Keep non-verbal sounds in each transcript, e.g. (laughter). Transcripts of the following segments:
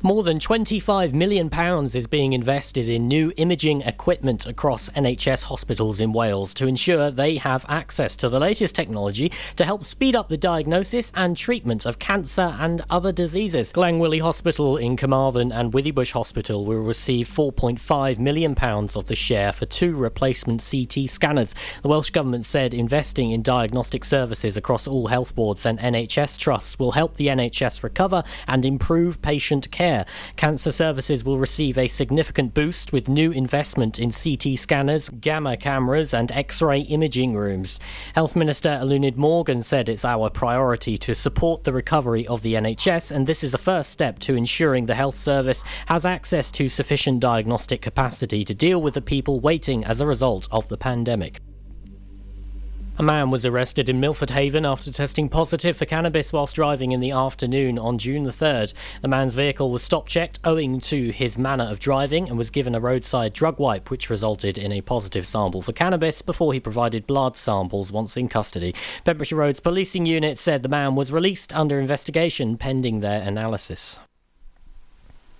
More than £25 million is being invested in new imaging equipment across NHS hospitals in Wales to ensure they have access to the latest technology to help speed up the diagnosis and treatment of cancer and other diseases. Glangwili Hospital in Carmarthen and Withybush Hospital will receive £4.5 million of the share for two replacement CT scanners. The Welsh Government said investing in diagnostic services across all health boards and NHS trusts will help the NHS recover and improve patient care care. Cancer services will receive a significant boost with new investment in CT scanners, gamma cameras, and X ray imaging rooms. Health Minister Eluned Morgan said it's our priority to support the recovery of the NHS, and this is a first step to ensuring the health service has access to sufficient diagnostic capacity to deal with the people waiting as a result of the pandemic. A man was arrested in Milford Haven after testing positive for cannabis whilst driving in the afternoon on June the 3rd. The man's vehicle was stop checked owing to his manner of driving and was given a roadside drug wipe, which resulted in a positive sample for cannabis before he provided blood samples once in custody. Pembrokeshire Roads Policing Unit said the man was released under investigation pending their analysis.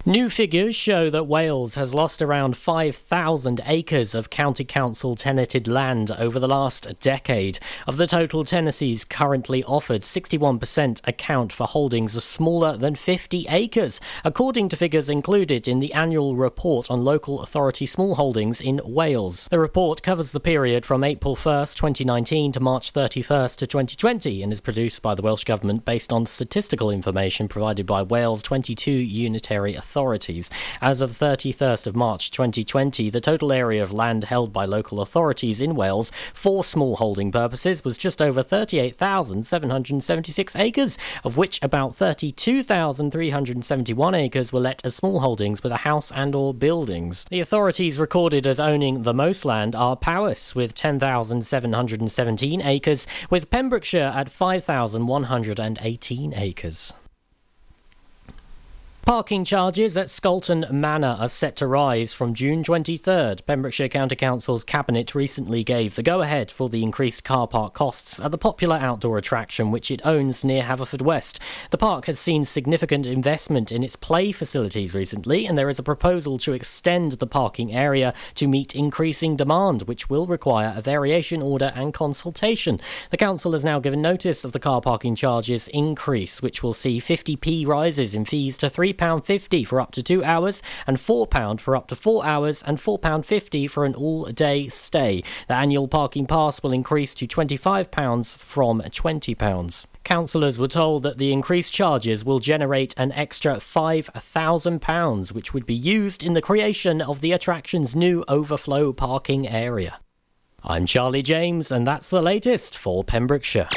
New figures show that Wales has lost around 5,000 acres of county council tenanted land over the last decade. Of the total tenancies currently offered, 61% account for holdings of smaller than 50 acres, according to figures included in the annual report on local authority small holdings in Wales. The report covers the period from April 1st, 2019 to March 31st to 2020 and is produced by the Welsh Government based on statistical information provided by Wales 22 unitary authorities authorities. As of 31st of March 2020, the total area of land held by local authorities in Wales for small holding purposes was just over 38,776 acres, of which about 32,371 acres were let as small holdings with a house and or buildings. The authorities recorded as owning the most land are Powys with 10,717 acres, with Pembrokeshire at 5,118 acres. Parking charges at Scolton Manor are set to rise from June 23rd. Pembrokeshire County Council's Cabinet recently gave the go ahead for the increased car park costs at the popular outdoor attraction which it owns near Haverfordwest. The park has seen significant investment in its play facilities recently, and there is a proposal to extend the parking area to meet increasing demand, which will require a variation order and consultation. The Council has now given notice of the car parking charges increase, which will see 50p rises in fees to 3 £3.50 for up to two hours, and £4 for up to four hours, and £4.50 for an all day stay. The annual parking pass will increase to £25 from £20. Councillors were told that the increased charges will generate an extra £5,000, which would be used in the creation of the attraction's new overflow parking area. I'm Charlie James, and that's the latest for Pembrokeshire.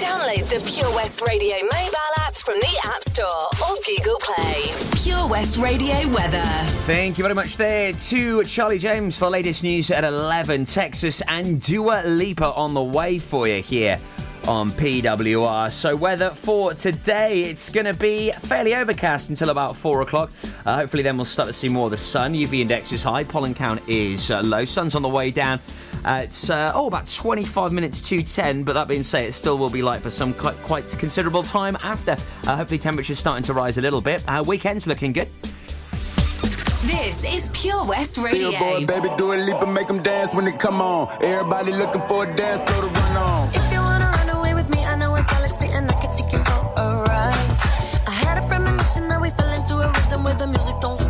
Download the Pure West Radio mobile app from the App Store or Google Play. Pure West Radio weather. Thank you very much there to Charlie James for the latest news at 11. Texas and Dua Lipa on the way for you here on PWR. So, weather for today, it's going to be fairly overcast until about 4 o'clock. Uh, hopefully, then we'll start to see more of the sun. UV index is high, pollen count is uh, low, sun's on the way down. Uh, it's uh, oh about 25 minutes to 10, but that being said, it still will be light for some quite, quite considerable time after. Uh, hopefully, temperatures starting to rise a little bit. Uh, weekend's looking good. This is Pure West Radio. boy, baby, do a leap and make them dance when they come on. Everybody looking for a dance floor to run on. Into a rhythm where the music don't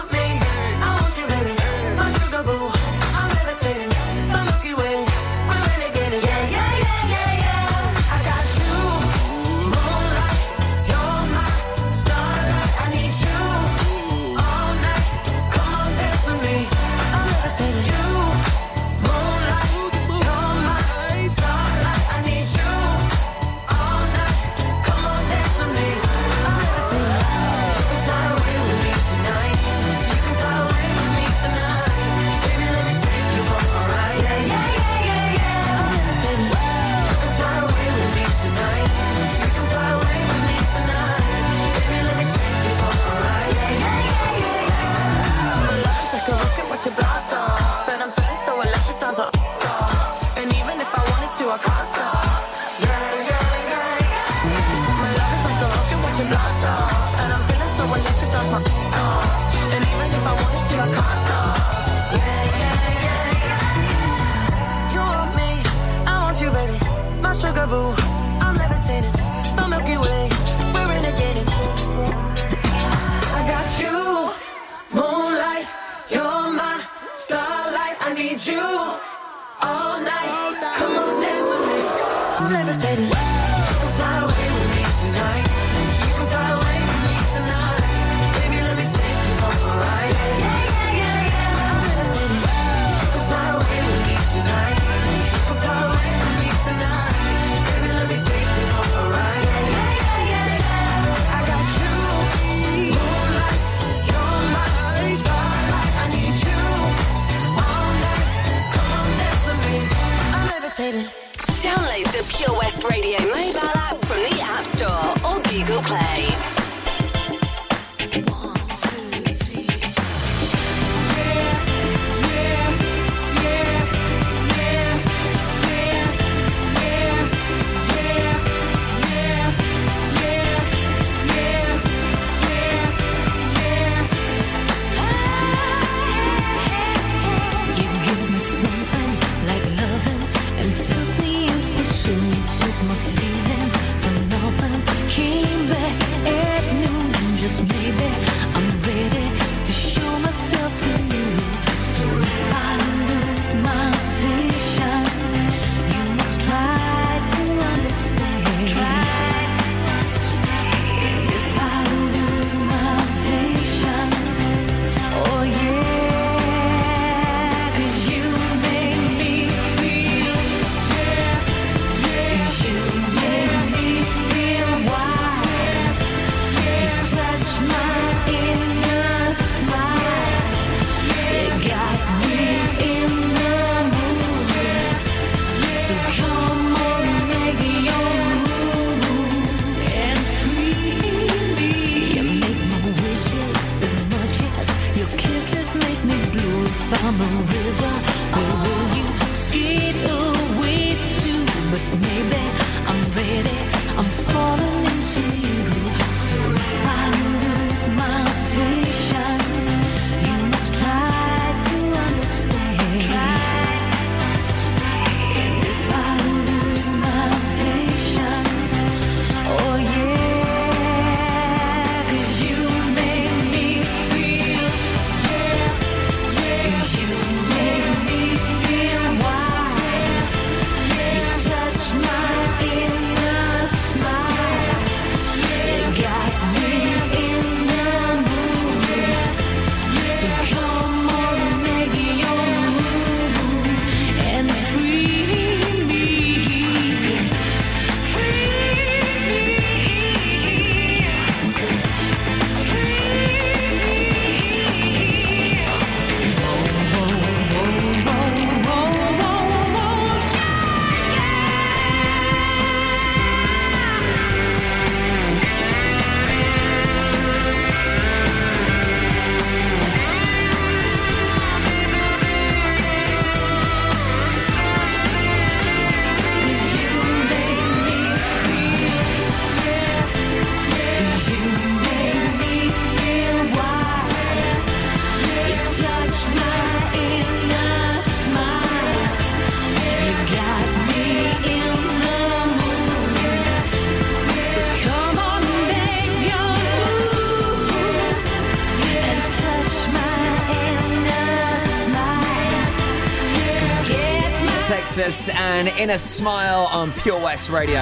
Inner Smile on Pure West Radio.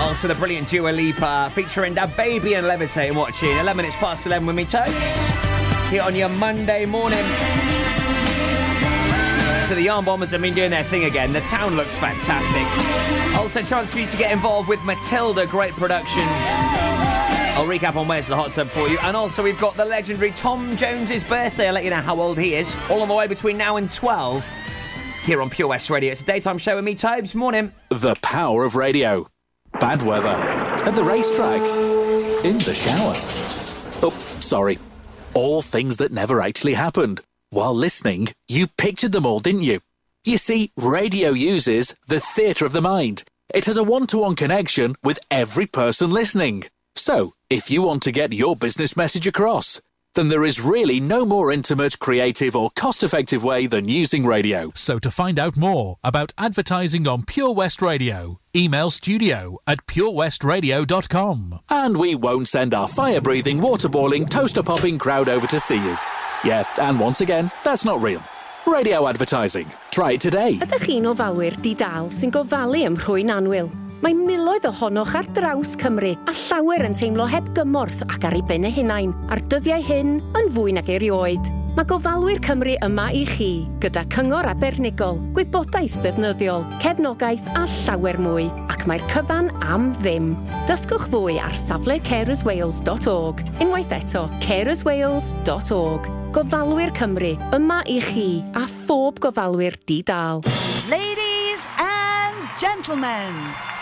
Also, the brilliant Dua Lipa featuring Da Baby and Levitating watching 11 minutes past 11 with me, Tobes. Here on your Monday morning. So the Yarn Bombers have been doing their thing again. The town looks fantastic. Also, chance for you to get involved with Matilda, great production. I'll recap on where's the hot tub for you. And also, we've got the legendary Tom Jones's birthday. I'll let you know how old he is. All on the way between now and 12 here on Pure West Radio. It's a daytime show with me, Tobes. Morning. The power of radio. Bad weather. At the racetrack. In the shower. Oh, sorry. All things that never actually happened. While listening, you pictured them all, didn't you? You see, radio uses the theatre of the mind. It has a one to one connection with every person listening. So, if you want to get your business message across, then there is really no more intimate, creative, or cost effective way than using radio. So to find out more about advertising on Pure West Radio, email studio at purewestradio.com. And we won't send our fire breathing, water boiling, toaster popping crowd over to see you. Yeah, and once again, that's not real. Radio advertising. Try it today. Ydych chi'n ofalwyr di-dal sy'n gofalu ym rhwy'n anwyl? Mae miloedd ohonoch ar draws Cymru a llawer yn teimlo heb gymorth ac ar ei ben eu hunain, a'r dyddiau hyn yn fwy nag erioed. Mae gofalwyr Cymru yma i chi, gyda cyngor abernigol, gwybodaeth defnyddiol, cefnogaeth a llawer mwy, ac mae'r cyfan am ddim. Dysgwch fwy ar safle carerswales.org, unwaith eto carerswales.org. Gofalwyr Cymru, yma i chi a phob gofalwyr di-dal. Ladies and gentlemen,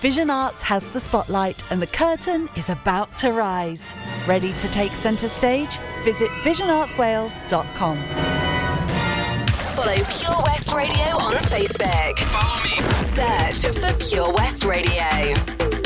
Vision Arts has the spotlight and the curtain is about to rise. Ready to take centre stage? Visit visionartswales.com. Follow Pure West Radio on Facebook. Follow me. Search for Pure West Radio.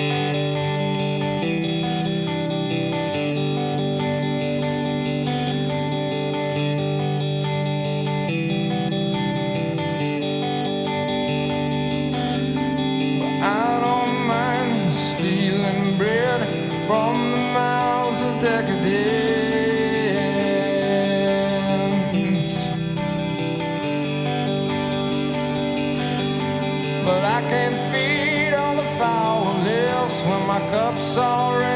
it's alright.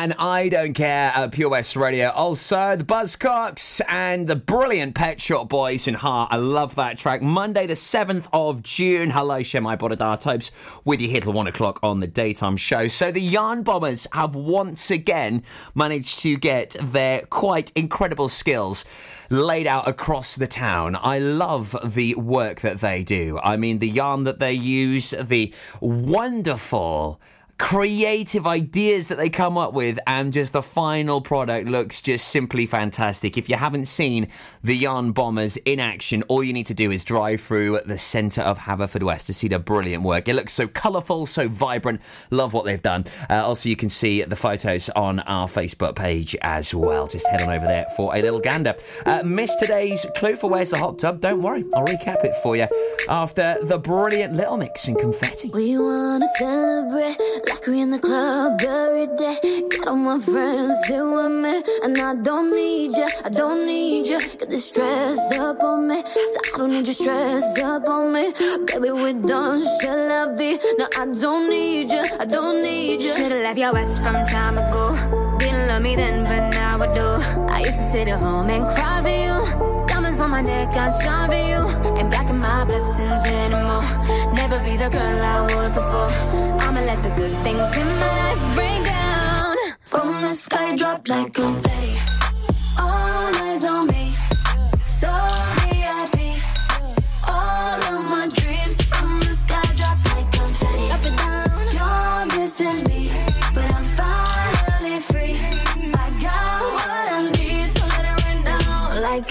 And I Don't Care at Pure West Radio. Also, the Buzzcocks and the brilliant Pet Shop Boys in Heart. I love that track. Monday, the 7th of June. Hello, share Shemai Bodadar Tobes with you here till 1 o'clock on the daytime show. So, the Yarn Bombers have once again managed to get their quite incredible skills laid out across the town. I love the work that they do. I mean, the yarn that they use, the wonderful creative ideas that they come up with and just the final product looks just simply fantastic. If you haven't seen the Yarn Bombers in action, all you need to do is drive through the centre of Haverfordwest to see their brilliant work. It looks so colourful, so vibrant. Love what they've done. Uh, also, you can see the photos on our Facebook page as well. Just head on over there for a little gander. Uh, today's clue for Where's the Hot Tub? Don't worry, I'll recap it for you after the brilliant Little Mix and Confetti. We wanna celebrate we in the club every day. Got all my friends with me, and I don't need you. I don't need you. Get this stress up on me, so I don't need you stress up on me. Baby, we're done, shall la vie. No, I don't need you. I don't need you. Should've left your ass from time ago. Didn't love me then, but now I do. I used to sit at home and cry for you. Diamonds on my neck, I shine for you. Ain't blocking my blessings anymore. Never be the girl I was before. I'ma let the good things in my life break down. From the sky, drop like confetti. All eyes on me. So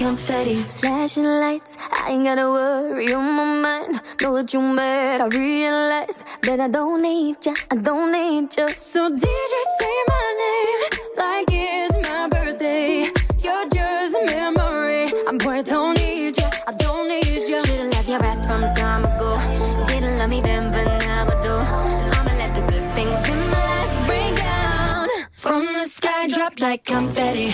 confetti. Flashing lights, I ain't gotta worry on my mind. Know what you made, I realize that I don't need ya, I don't need ya. So DJ say my name like it's my birthday. You're just a memory. I'm poor, don't need ya, I don't need ya. Should've left your ass from time ago. Didn't love me then, but now I do. I'ma let the good things in my life bring down. From the sky, drop like confetti.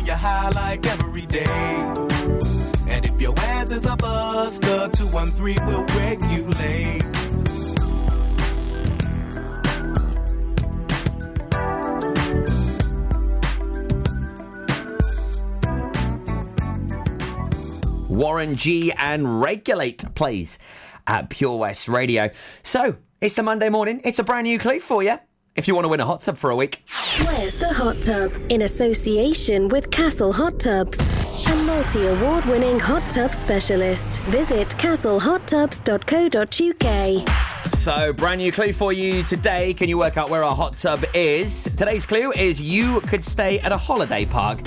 then you're high like every day. And if your ass is a buster, 213 will regulate. Warren G and Regulate plays at Pure West Radio. So, it's a Monday morning. It's a brand new clue for you. If you want to win a hot tub for a week, Where's the hot tub? In association with Castle Hot Tubs, a multi award winning hot tub specialist. Visit castlehottubs.co.uk. So, brand new clue for you today. Can you work out where our hot tub is? Today's clue is you could stay at a holiday park.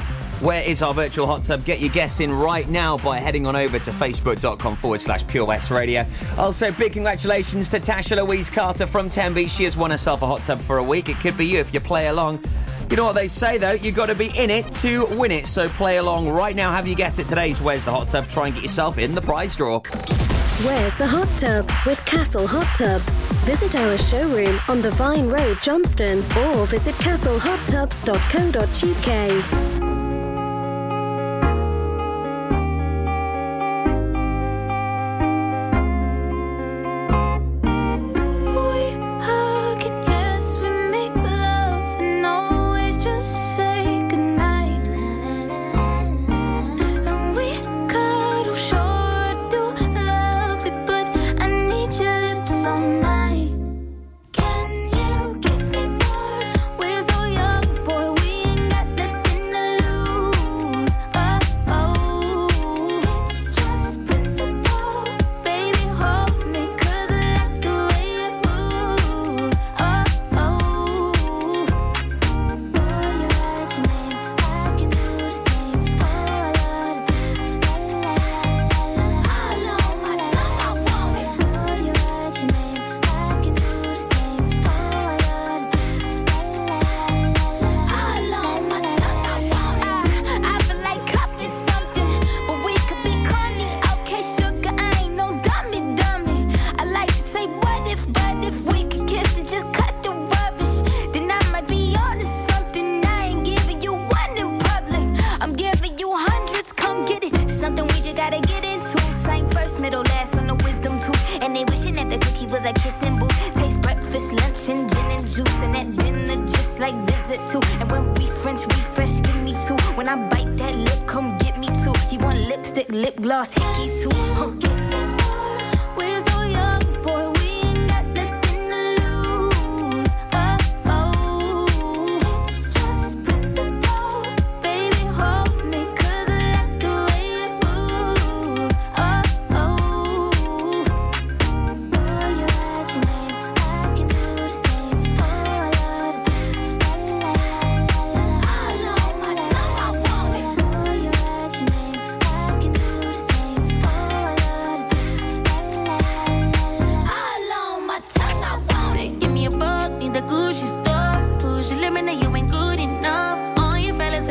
Where is our virtual hot tub? Get your guess in right now by heading on over to facebook.com forward slash Pure West Radio. Also, big congratulations to Tasha Louise Carter from Tenby. She has won herself a hot tub for a week. It could be you if you play along. You know what they say though, you've got to be in it to win it. So play along right now. Have you guessed it today's Where's the Hot Tub? Try and get yourself in the prize draw. Where's the hot tub? With Castle Hot Tubs. Visit our showroom on the Vine Road, Johnston, or visit castlehottubs.co.uk.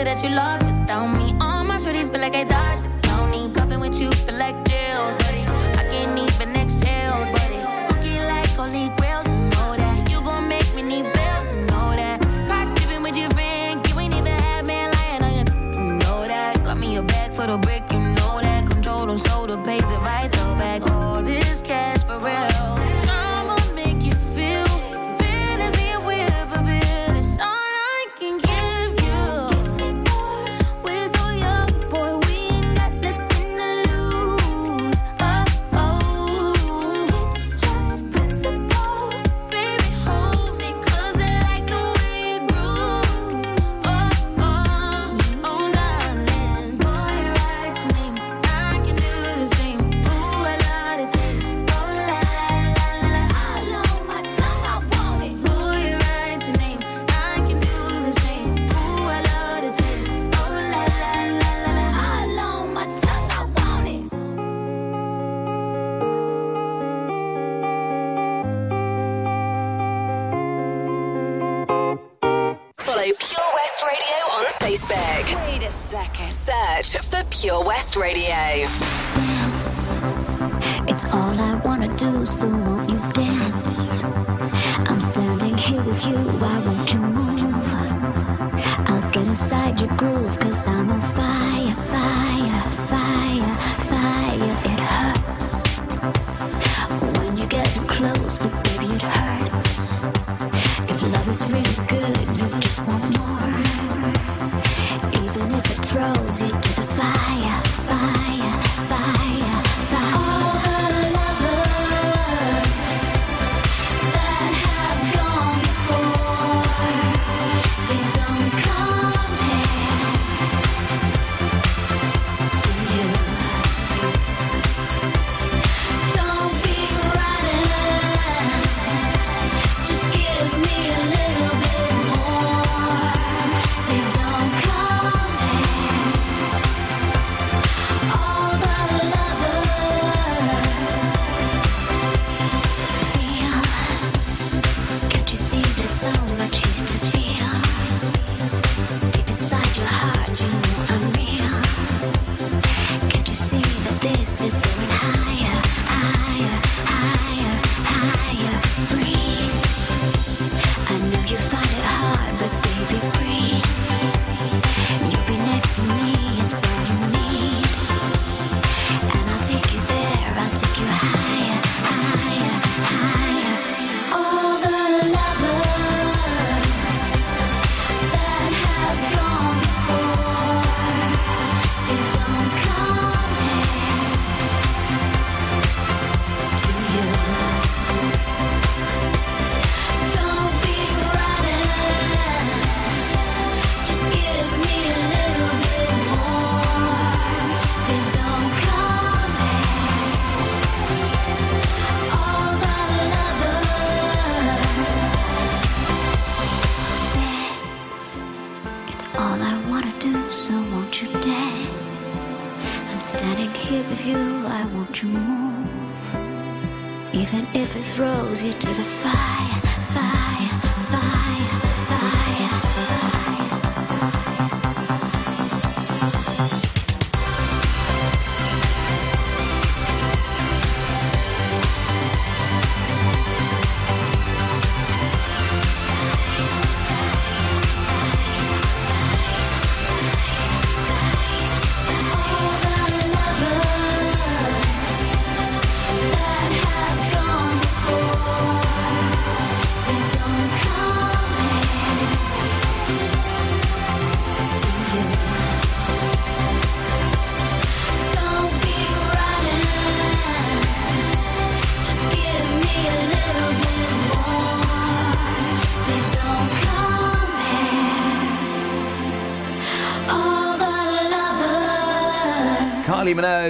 that you lost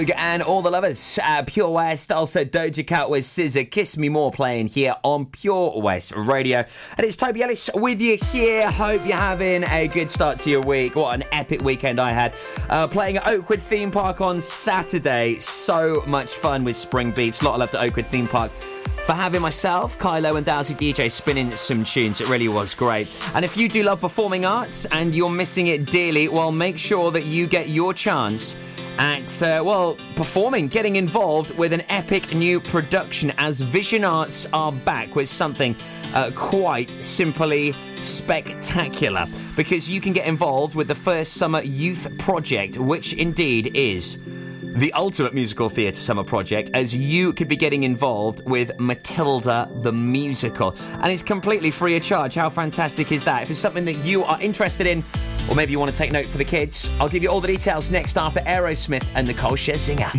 Minogue and all the lovers at Pure West. Also, Doja Cat with SZA, Kiss Me More playing here on Pure West Radio. And it's Toby Ellis with you here. Hope you're having a good start to your week. What an epic weekend I had. Uh, playing at Oakwood Theme Park on Saturday. So much fun with Spring Beats. A lot of love to Oakwood Theme Park for having myself, Kylo, and Dowsy DJ spinning some tunes. It really was great. And if you do love performing arts and you're missing it dearly, well, make sure that you get your chance at, uh, well, performing, getting involved with an epic new production as Vision Arts are back with something uh, quite simply spectacular because you can get involved with the first summer youth project, which indeed is the ultimate musical theatre summer project, as you could be getting involved with Matilda the musical. And it's completely free of charge. How fantastic is that? If it's something that you are interested in, or maybe you want to take note for the kids, I'll give you all the details next after Aerosmith and Nicole Scherzinger.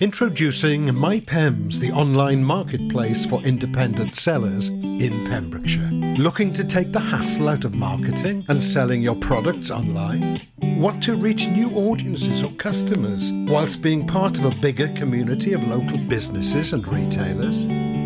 Introducing MyPems, the online marketplace for independent sellers in Pembrokeshire. Looking to take the hassle out of marketing and selling your products online? Want to reach new audiences or customers whilst being part of a bigger community of local businesses and retailers?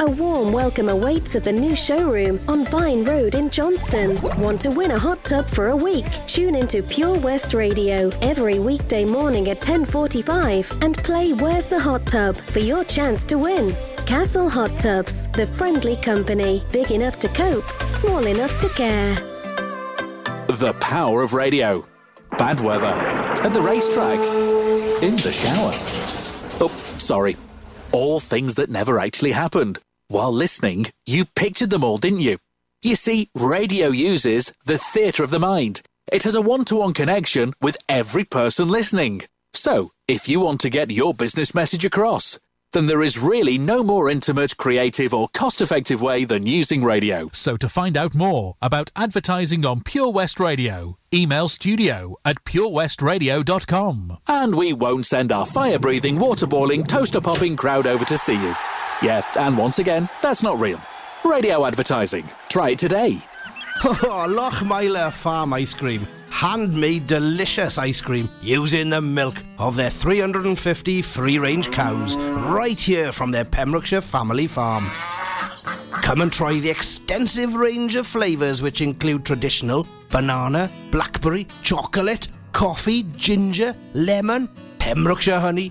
A warm welcome awaits at the new showroom on Vine Road in Johnston. Want to win a hot tub for a week? Tune into Pure West Radio every weekday morning at 10:45 and play Where's the Hot Tub for your chance to win. Castle Hot Tubs, the friendly company, big enough to cope, small enough to care. The power of radio. Bad weather. At the racetrack. In the shower. Oh, sorry. All things that never actually happened. While listening, you pictured them all, didn't you? You see, radio uses the theatre of the mind. It has a one to one connection with every person listening. So, if you want to get your business message across, then there is really no more intimate, creative, or cost effective way than using radio. So to find out more about advertising on Pure West Radio, email studio at purewestradio.com. And we won't send our fire breathing, water boiling, toaster popping crowd over to see you. Yeah, and once again, that's not real. Radio advertising. Try it today. (laughs) Oh, Farm Ice Cream. Handmade delicious ice cream using the milk of their 350 free range cows right here from their Pembrokeshire family farm. Come and try the extensive range of flavours which include traditional banana, blackberry, chocolate, coffee, ginger, lemon, Pembrokeshire honey,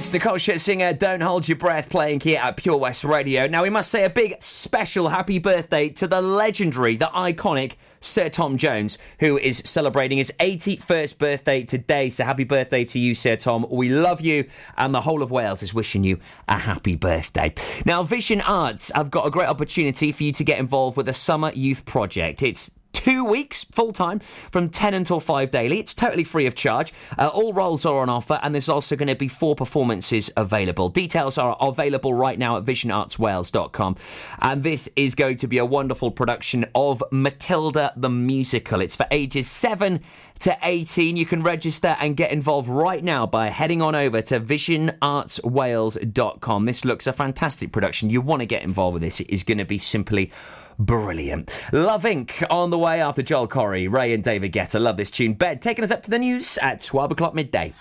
It's Nicole Scherzinger, Don't Hold Your Breath, playing here at Pure West Radio. Now, we must say a big special happy birthday to the legendary, the iconic Sir Tom Jones, who is celebrating his 81st birthday today. So, happy birthday to you, Sir Tom. We love you, and the whole of Wales is wishing you a happy birthday. Now, Vision Arts have got a great opportunity for you to get involved with a summer youth project. It's two weeks full time from 10 until 5 daily. It's totally free of charge. Uh, all roles are on offer, and there's also going to be four performances available. Details are available right now at visionartswales.com. And this is going to be a wonderful production of Matilda the Musical. It's for ages 7 to 18. You can register and get involved right now by heading on over to visionartswales.com. This looks a fantastic production. You want to get involved with this. It is going to be simply brilliant. Love Inc. on the way after Joel Corry, Raye and David Guetta. Love this tune. Bed taking us up to the news at 12 o'clock midday.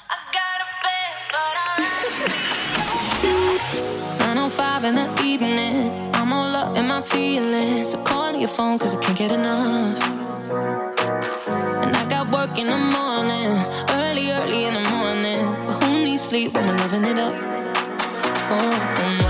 905 in the evening. I'm all up in my feelings. So call your phone cause I can't get enough. And I got work in the morning. Early, early in the morning. But who needs sleep when we're loving it up? Oh, oh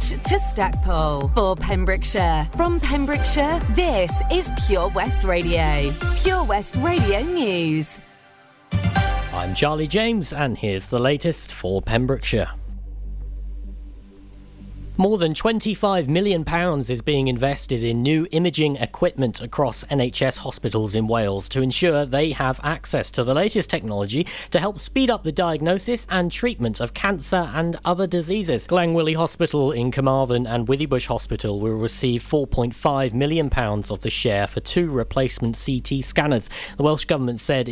To Stackpole for Pembrokeshire. From Pembrokeshire, this is Pure West Radio. Pure West Radio News. I'm Charlie James, and here's the latest for Pembrokeshire. More than £25 million is being invested in new imaging equipment across NHS hospitals in Wales to ensure they have access to the latest technology to help speed up the diagnosis and treatment of cancer and other diseases. Glangwili Hospital in Carmarthen and Withybush Hospital will receive £4.5 million of the share for two replacement CT scanners. The Welsh Government said